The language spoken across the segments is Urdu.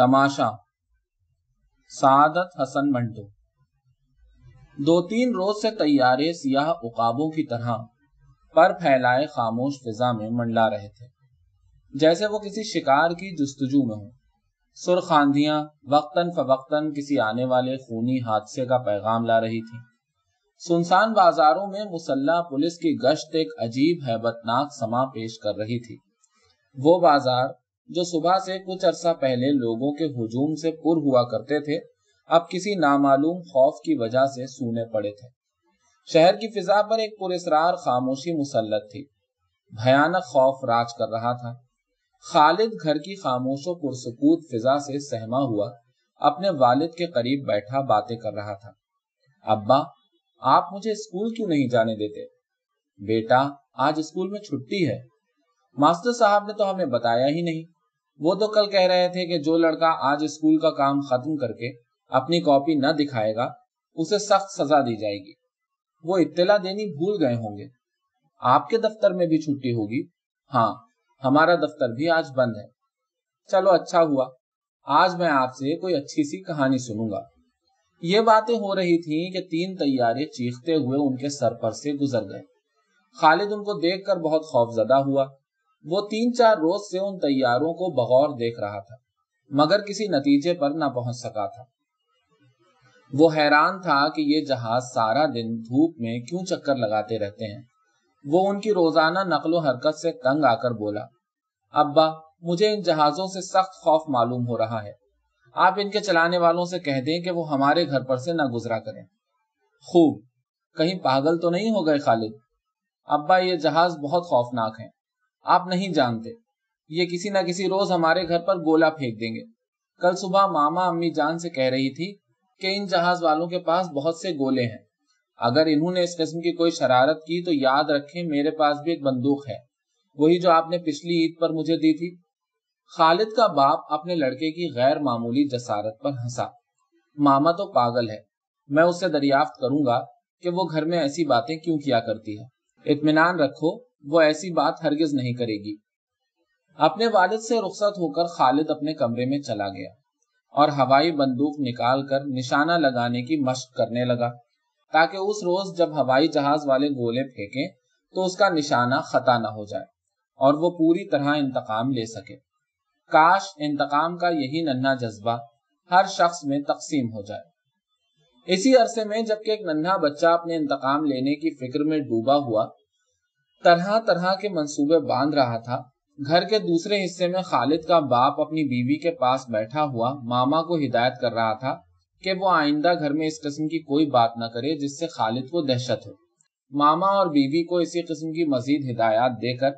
تماشا۔ سعادت حسن منٹو۔ دو تین روز سے تیارے سیاہ اقابوں کی طرح پر پھیلائے خاموش فضا میں منڈلا رہے تھے۔ جیسے وہ کسی شکار کی جستجو میں ہوں۔ سرخ آندیاں وقتاً فوقتاً کسی آنے والے خونی حادثے کا پیغام لا رہی تھی سنسان بازاروں میں مسلح پولیس کی گشت ایک عجیب حیبت ناک سما پیش کر رہی تھی۔ وہ بازار جو صبح سے کچھ عرصہ پہلے لوگوں کے ہجوم سے پر ہوا کرتے تھے، اب کسی نامعلوم خوف کی وجہ سے سونے پڑے تھے۔ شہر کی فضا پر ایک پرسرار خاموشی مسلط تھی۔ بھیانک خوف راج کر رہا تھا۔ خالد گھر کی خاموش و پرسکوت فضا سے سہما ہوا، اپنے والد کے قریب بیٹھا باتیں کر رہا تھا۔ ابا، آپ مجھے اسکول کیوں نہیں جانے دیتے؟ بیٹا، آج اسکول میں چھٹی ہے۔ ماسٹر صاحب نے تو ہمیں بتایا ہی نہیں۔ وہ تو کل کہہ رہے تھے کہ جو لڑکا آج اسکول کا کام ختم کر کے اپنی کاپی نہ دکھائے گا، اسے سخت سزا دی جائے گی۔ وہ اطلاع دینی بھول گئے ہوں گے۔ آپ کے دفتر میں بھی چھٹی ہوگی؟ ہاں ہمارا دفتر بھی آج بند ہے۔ چلو اچھا ہوا۔ آج میں آپ سے کوئی اچھی سی کہانی سنوں گا۔ یہ باتیں ہو رہی تھیں کہ تین تیارے چیختے ہوئے ان کے سر پر سے گزر گئے۔ خالد ان کو دیکھ کر بہت خوف زدہ ہوا۔ وہ تین چار روز سے ان تیاروں کو بغور دیکھ رہا تھا، مگر کسی نتیجے پر نہ پہنچ سکا تھا۔ وہ حیران تھا کہ یہ جہاز سارا دن دھوپ میں کیوں چکر لگاتے رہتے ہیں۔ وہ ان کی روزانہ نقل و حرکت سے تنگ آ کر بولا، ابا، مجھے ان جہازوں سے سخت خوف معلوم ہو رہا ہے۔ آپ ان کے چلانے والوں سے کہہ دیں کہ وہ ہمارے گھر پر سے نہ گزرا کریں۔ خوب، کہیں پاگل تو نہیں ہو گئے خالد؟ ابا، یہ جہاز بہت خوفناک ہیں۔ آپ نہیں جانتے۔ یہ کسی نہ کسی روز ہمارے گھر پر گولا پھینک دیں گے۔ کل صبح ماما امی جان سے کہہ رہی تھی کہ ان جہاز والوں کے پاس بہت سے گولے ہیں۔ اگر انہوں نے اس قسم کی کوئی شرارت کی تو یاد رکھیں میرے پاس بھی ایک بندوق ہے۔ وہی جو آپ نے پچھلی عید پر مجھے دی تھی۔ خالد کا باپ اپنے لڑکے کی غیر معمولی جسارت پر ہنسا۔ ماما تو پاگل ہے۔ میں اس سے دریافت کروں گا کہ وہ گھر میں ایسی باتیں کیوں کیا کرتی ہے۔ اطمینان رکھو وہ ایسی بات ہرگز نہیں کرے گی۔ اپنے والد سے رخصت ہو کر خالد اپنے کمرے میں چلا گیا اور ہوائی بندوق نکال کر نشانہ لگانے کی مشق کرنے لگا تاکہ اس روز جب ہوائی جہاز والے گولے پھینکیں تو اس کا نشانہ خطا نہ ہو جائے اور وہ پوری طرح انتقام لے سکے۔ کاش انتقام کا یہی ننھا جذبہ ہر شخص میں تقسیم ہو جائے۔ اسی عرصے میں جبکہ ایک ننھا بچہ اپنے انتقام لینے کی فکر میں ڈوبا ہوا طرح طرح کے منصوبے باندھ رہا تھا۔ گھر کے دوسرے حصے میں خالد کا باپ اپنی بیوی کے پاس بیٹھا ہوا ماما کو ہدایت کر رہا تھا کہ وہ آئندہ گھر میں اس قسم کی کوئی بات نہ کرے جس سے خالد کو دہشت ہو۔ ماما اور بیوی کو اسی قسم کی مزید ہدایات دے کر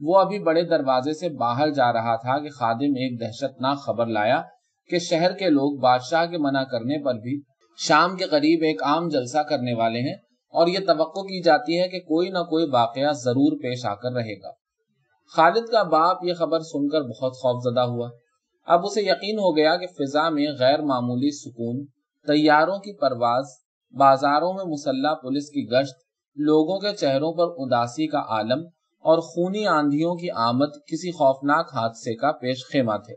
وہ ابھی بڑے دروازے سے باہر جا رہا تھا کہ خادم ایک دہشت ناک خبر لایا کہ شہر کے لوگ بادشاہ کے منع کرنے پر بھی شام کے قریب ایک عام جلسہ کرنے والے ہیں۔ اور یہ توقع کی جاتی ہے کہ کوئی نہ کوئی واقعہ ضرور پیش آ کر رہے گا۔ خالد کا باپ یہ خبر سن کر بہت خوف زدہ ہوا۔ اب اسے یقین ہو گیا کہ فضا میں غیر معمولی سکون تیاروں کی پرواز، بازاروں میں مسلح پولیس کی گشت، لوگوں کے چہروں پر اداسی کا عالم اور خونی آندھیوں کی آمد کسی خوفناک حادثے کا پیش خیمہ تھے۔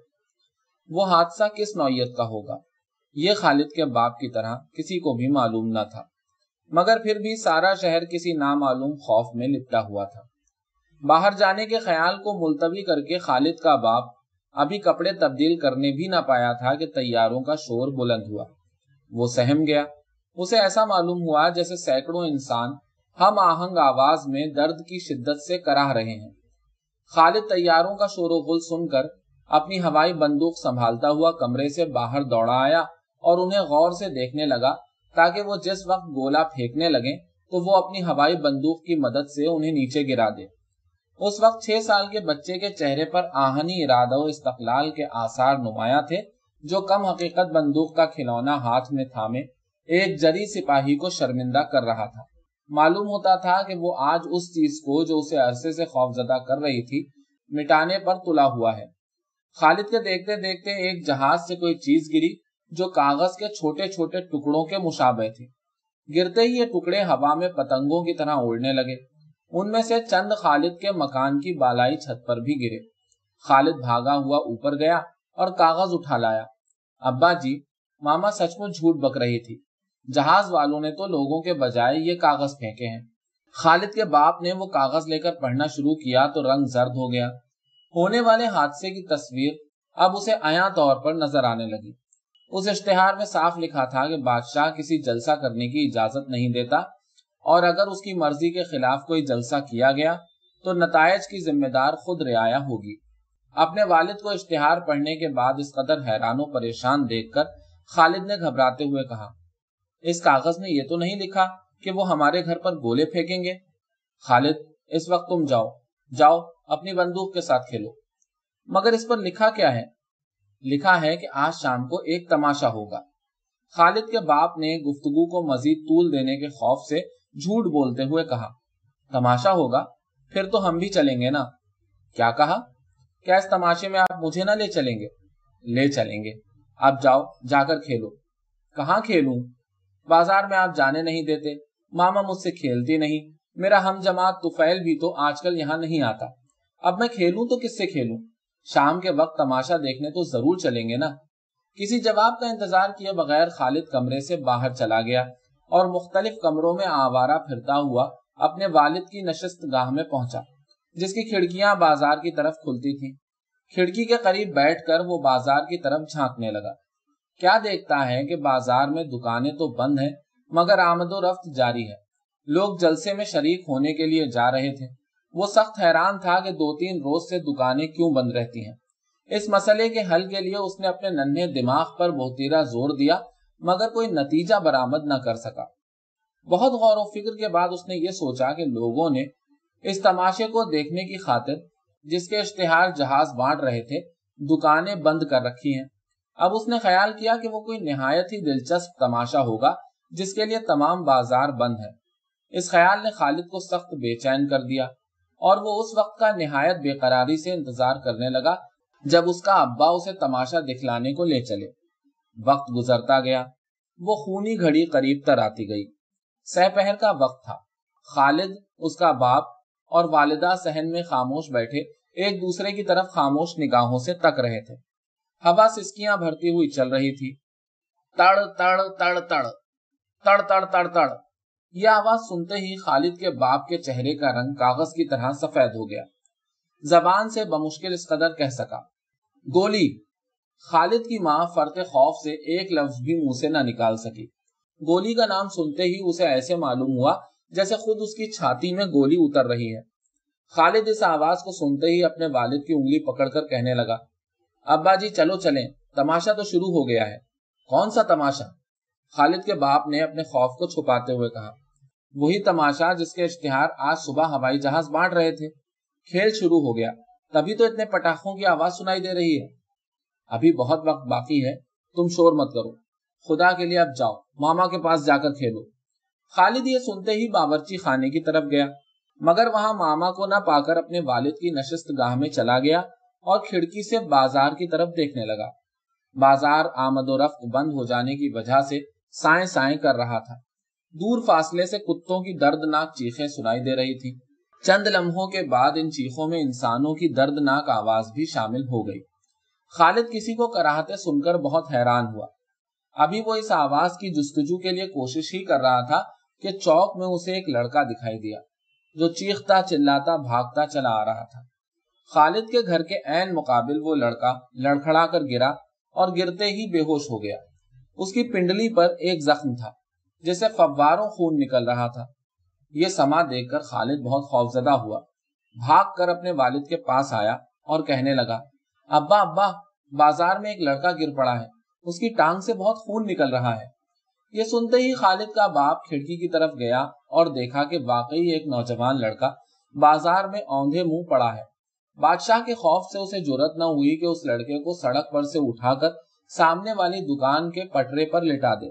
وہ حادثہ کس نوعیت کا ہوگا؟ یہ خالد کے باپ کی طرح کسی کو بھی معلوم نہ تھا۔ مگر پھر بھی سارا شہر کسی نامعلوم خوف میں لپٹا ہوا تھا۔ باہر جانے کے خیال کو ملتوی کر کے خالد کا باپ ابھی کپڑے تبدیل کرنے بھی نہ پایا تھا کہ تیاروں کا شور بلند ہوا۔ وہ سہم گیا۔ اسے ایسا معلوم ہوا جیسے سینکڑوں انسان ہم آہنگ آواز میں درد کی شدت سے کراہ رہے ہیں۔ خالد تیاروں کا شور و غل سن کر اپنی ہوائی بندوق سنبھالتا ہوا کمرے سے باہر دوڑا آیا اور انہیں غور سے دیکھنے لگا تاکہ وہ جس وقت گولا پھینکنے لگے تو وہ اپنی ہوائی بندوق کی مدد سے انہیں نیچے گرا دے۔ اس وقت چھ سال کے بچے کے چہرے پر آہنی ارادہ و استقلال کے آثار نمایاں تھے، جو کم حقیقت بندوق کا کھلونا ہاتھ میں تھامے، ایک جری سپاہی کو شرمندہ کر رہا تھا۔ معلوم ہوتا تھا کہ وہ آج اس چیز کو جو اسے عرصے سے خوف زدہ کر رہی تھی، مٹانے پر تلا ہوا ہے۔ خالد کے دیکھتے دیکھتے ایک جہاز سے کوئی چیز گری۔ جو کاغذ کے چھوٹے چھوٹے ٹکڑوں کے مشابہ تھے۔ گرتے ہی یہ ٹکڑے ہوا میں پتنگوں کی طرح اڑنے لگے۔ ان میں سے چند خالد کے مکان کی بالائی چھت پر بھی گرے۔ خالد بھاگا ہوا اوپر گیا اور کاغذ اٹھا لایا۔ ابا جی ماما سچ مچ جھوٹ بک رہی تھی۔ جہاز والوں نے تو لوگوں کے بجائے یہ کاغذ پھینکے ہیں۔ خالد کے باپ نے وہ کاغذ لے کر پڑھنا شروع کیا تو رنگ زرد ہو گیا۔ ہونے والے حادثے کی تصویر اب اسے آیا طور پر نظر آنے لگی۔ اس اشتہار میں صاف لکھا تھا کہ بادشاہ کسی جلسہ کرنے کی اجازت نہیں دیتا اور اگر اس کی مرضی کے خلاف کوئی جلسہ کیا گیا تو نتائج کی ذمہ دار خود رعایا ہوگی۔ اپنے والد کو اشتہار پڑھنے کے بعد اس قدر حیران و پریشان دیکھ کر خالد نے گھبراتے ہوئے کہا، اس کاغذ میں یہ تو نہیں لکھا کہ وہ ہمارے گھر پر گولے پھینکیں گے؟ خالد، اس وقت تم جاؤ جاؤ، اپنی بندوق کے ساتھ کھیلو۔ مگر اس پر لکھا کیا ہے؟ لکھا ہے کہ آج شام کو ایک تماشا ہوگا۔ خالد کے باپ نے گفتگو کو مزید طول دینے کے خوف سے جھوٹ بولتے ہوئے کہا، تماشا ہوگا، پھر تو ہم بھی چلیں گے نا؟ کیا کہا؟ کیا اس تماشے میں آپ مجھے نہ لے چلیں گے؟ لے چلیں گے۔ اب جاؤ، جا کر کھیلو۔ کہاں کھیلوں؟ بازار میں آپ جانے نہیں دیتے۔ ماما مجھ سے کھیلتی نہیں۔ میرا ہم جماعت توفیل بھی تو آج کل یہاں نہیں آتا۔ اب میں کھیلوں تو کس سے کھیلوں؟ شام کے وقت تماشا دیکھنے تو ضرور چلیں گے نا؟ کسی جواب کا انتظار کیے بغیر خالد کمرے سے باہر چلا گیا اور مختلف کمروں میں آوارہ پھرتا ہوا اپنے والد کی نشست گاہ میں پہنچا، جس کی کھڑکیاں بازار کی طرف کھلتی تھیں۔ کھڑکی کے قریب بیٹھ کر وہ بازار کی طرف جھانکنے لگا۔ کیا دیکھتا ہے کہ بازار میں دکانیں تو بند ہیں، مگر آمد و رفت جاری ہے۔ لوگ جلسے میں شریک ہونے کے لیے جا رہے تھے۔ وہ سخت حیران تھا کہ دو تین روز سے دکانیں کیوں بند رہتی ہیں۔ اس مسئلے کے حل کے لیے اس نے اپنے ننھے دماغ پر بہتیرا زور دیا، مگر کوئی نتیجہ برآمد نہ کر سکا۔ بہت غور و فکر کے بعد اس نے یہ سوچا کہ لوگوں نے اس تماشے کو دیکھنے کی خاطر جس کے اشتہار جہاز بانٹ رہے تھے، دکانیں بند کر رکھی ہیں۔ اب اس نے خیال کیا کہ وہ کوئی نہایت ہی دلچسپ تماشا ہوگا جس کے لیے تمام بازار بند ہے اس خیال نے خالد کو سخت بے چین کر دیا۔ اور وہ اس وقت کا نہایت بے قراری سے انتظار کرنے لگا جب اس کا ابا اسے تماشا دکھلانے کو لے چلے۔ وقت گزرتا گیا۔ وہ خونی گھڑی قریب تر آتی گئی۔ سہ پہر کا وقت تھا۔ خالد، اس کا باپ اور والدہ سہن میں خاموش بیٹھے ایک دوسرے کی طرف خاموش نگاہوں سے تک رہے تھے۔ ہوا سسکیاں بھرتی ہوئی چل رہی تھی۔ تڑ تڑ تڑ تڑ۔ تڑ تڑ تڑ تڑ۔ یہ آواز سنتے ہی خالد کے باپ کے چہرے کا رنگ کاغذ کی طرح سفید ہو گیا۔ زبان سے بمشکل اس قدر کہہ سکا، گولی! خالد کی ماں فرق خوف سے ایک لفظ بھی منہ سے نہ نکال سکی۔ گولی کا نام سنتے ہی اسے ایسے معلوم ہوا جیسے خود اس کی چھاتی میں گولی اتر رہی ہے۔ خالد اس آواز کو سنتے ہی اپنے والد کی انگلی پکڑ کر کہنے لگا، ابا جی چلو چلیں، تماشا تو شروع ہو گیا ہے۔ کون سا تماشا؟ خالد کے باپ نے اپنے خوف کو چھپاتے ہوئے کہا، وہی تماشا جس کے اشتہار آج صبح ہوائی جہاز بانٹ رہے تھے۔ کھیل شروع ہو گیا۔ تبھی تو اتنے پٹاخوں کی آواز سنائی دے رہی ہے۔ ابھی بہت وقت باقی ہے۔ تم شور مت کرو۔ خدا کے لیے اب جاؤ۔ ماما کے پاس جا کر کھیلو۔ خالد یہ سنتے ہی باورچی خانے کی طرف گیا۔ مگر وہاں ماما کو نہ پا کر اپنے والد کی نشست گاہ میں چلا گیا اور کھڑکی سے بازار کی طرف دیکھنے لگا۔ بازار آمد و رفت بند ہو جانے کی وجہ سے سائیں سائیں کر رہا تھا۔ دور فاصلے سے کتوں کی دردناک چیخیں سنائی دے رہی تھی چند لمحوں کے بعد ان چیخوں میں انسانوں کی دردناک آواز بھی شامل ہو گئی۔ خالد کسی کو کراہتے سن کر بہت حیران ہوا۔ ابھی وہ اس آواز کی جستجو کے لیے کوشش ہی کر رہا تھا کہ چوک میں اسے ایک لڑکا دکھائی دیا، جو چیختا، چلاتا، بھاگتا چلا آ رہا تھا۔ خالد کے گھر کے عین مقابل وہ لڑکا لڑکھڑا کر گرا اور گرتے ہی بے ہوش ہو گیا۔ اس کی پنڈلی پر ایک زخم تھا جسے فواروں خون نکل رہا تھا۔ یہ سما دیکھ کر خالد بہت خوفزدہ ہوا۔ بھاگ کر اپنے والد کے پاس آیا اور کہنے لگا، ابا ابا، بازار میں ایک لڑکا گر پڑا ہے۔ اس کی ٹانگ سے بہت خون نکل رہا ہے۔ یہ سنتے ہی خالد کا باپ کھڑکی کی طرف گیا اور دیکھا کہ واقعی ایک نوجوان لڑکا بازار میں اوندھے منہ پڑا ہے۔ بادشاہ کے خوف سے اسے ضرورت نہ ہوئی کہ اس لڑکے کو سڑک پر سے اٹھا کر سامنے والی دکان کے پٹرے پر لٹا دے۔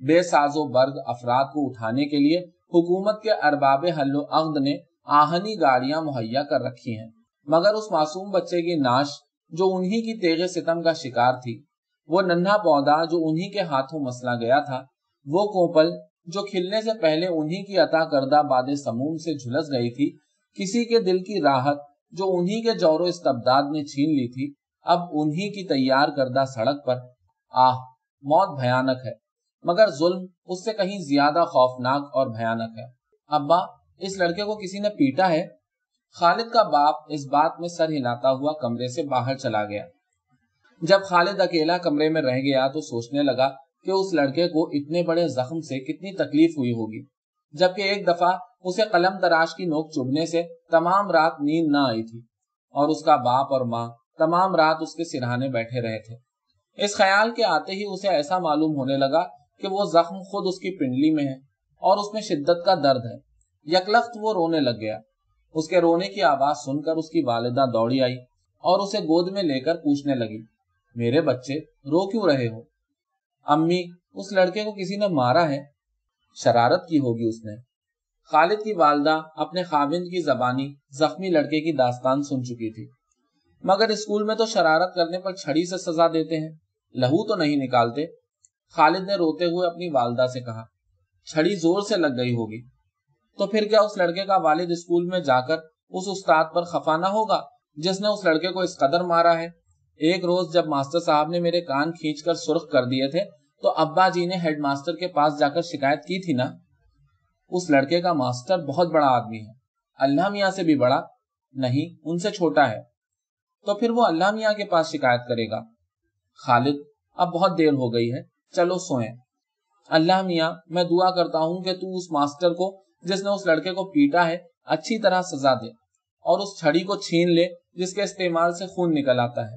بے ساز و برگ افراد کو اٹھانے کے لیے حکومت کے ارباب حل و عقد نے آہنی گاڑیاں مہیا کر رکھی ہیں۔ مگر اس معصوم بچے کی ناش جو انہی کی تیغ ستم کا شکار تھی، وہ ننھا پودا جو انہی کے ہاتھوں مسلا گیا تھا، وہ کوپل جو کھلنے سے پہلے انہی کی عطا کردہ باد سموم سے جھلس گئی تھی، کسی کے دل کی راحت جو انہی کے جور و استبداد نے چھین لی تھی اب انہی کی تیار کردہ سڑک پر، آہ، موت بھیانک ہے، مگر ظلم اس سے کہیں زیادہ خوفناک اور بھیانک ہے۔ ابا، اس لڑکے کو کسی نے پیٹا ہے؟ خالد کا باپ اس بات میں سر ہلاتا ہوا کمرے سے باہر چلا گیا۔ جب خالد اکیلا کمرے میں رہ گیا تو سوچنے لگا کہ اس لڑکے کو اتنے بڑے زخم سے کتنی تکلیف ہوئی ہوگی، جبکہ ایک دفعہ اسے قلم تراش کی نوک چبھنے سے تمام رات نیند نہ آئی تھی اور اس کا باپ اور ماں تمام رات اس کے سرہانے بیٹھے رہے تھے۔ اس خیال کے آتے ہی اسے ایسا معلوم ہونے لگا کہ وہ زخم خود اس کی پنڈلی میں ہے اور اس میں شدت کا درد ہے۔ یکلخت وہ رونے لگ گیا۔ اس کے رونے کی آواز سن کر اس کی والدہ دوڑی آئی اور اسے گود میں لے کر پوچھنے لگی، میرے بچے، رو کیوں رہے ہو؟ امی، اس لڑکے کو کسی نے مارا ہے؟ شرارت کی ہوگی اس نے۔ خالد کی والدہ اپنے خاوند کی زبانی زخمی لڑکے کی داستان سن چکی تھی۔ مگر اسکول میں تو شرارت کرنے پر چھڑی سے سزا دیتے ہیں۔ لہو تو نہیں نکالتے۔ خالد نے روتے ہوئے اپنی والدہ سے کہا، چھڑی زور سے لگ گئی ہوگی۔ تو پھر کیا اس لڑکے کا والد اسکول میں جا کر اس استاد پر خفا نہ ہوگا جس نے اس لڑکے کو اس قدر مارا ہے؟ ایک روز جب ماسٹر صاحب نے میرے کان کھینچ کر سرخ کر دیے تھے، تو ابا جی نے ہیڈ ماسٹر کے پاس جا کر شکایت کی تھی نا؟ اس لڑکے کا ماسٹر بہت بڑا آدمی ہے۔ اللہ میاں سے بھی بڑا، نہیں، ان سے چھوٹا ہے۔ تو پھر وہ اللہ میاں کے پاس شکایت کرے گا۔ خالد، اب بہت دیر ہو گئی ہے، چلو سوئیں۔ اللہ میاں، میں دعا کرتا ہوں کہ تو اس ماسٹر کو، جس نے اس لڑکے کو پیٹا ہے، اچھی طرح سزا دے اور اس چھڑی کو چھین لے، جس کے استعمال سے خون نکل آتا ہے۔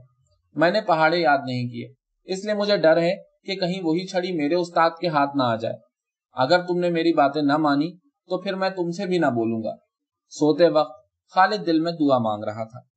میں نے پہاڑے یاد نہیں کیے، اس لیے مجھے ڈر ہے کہ کہیں وہی چھڑی میرے استاد کے ہاتھ نہ آ جائے۔ اگر تم نے میری باتیں نہ مانی، تو پھر میں تم سے بھی نہ بولوں گا۔ سوتے وقت خالد دل میں دعا مانگ رہا تھا۔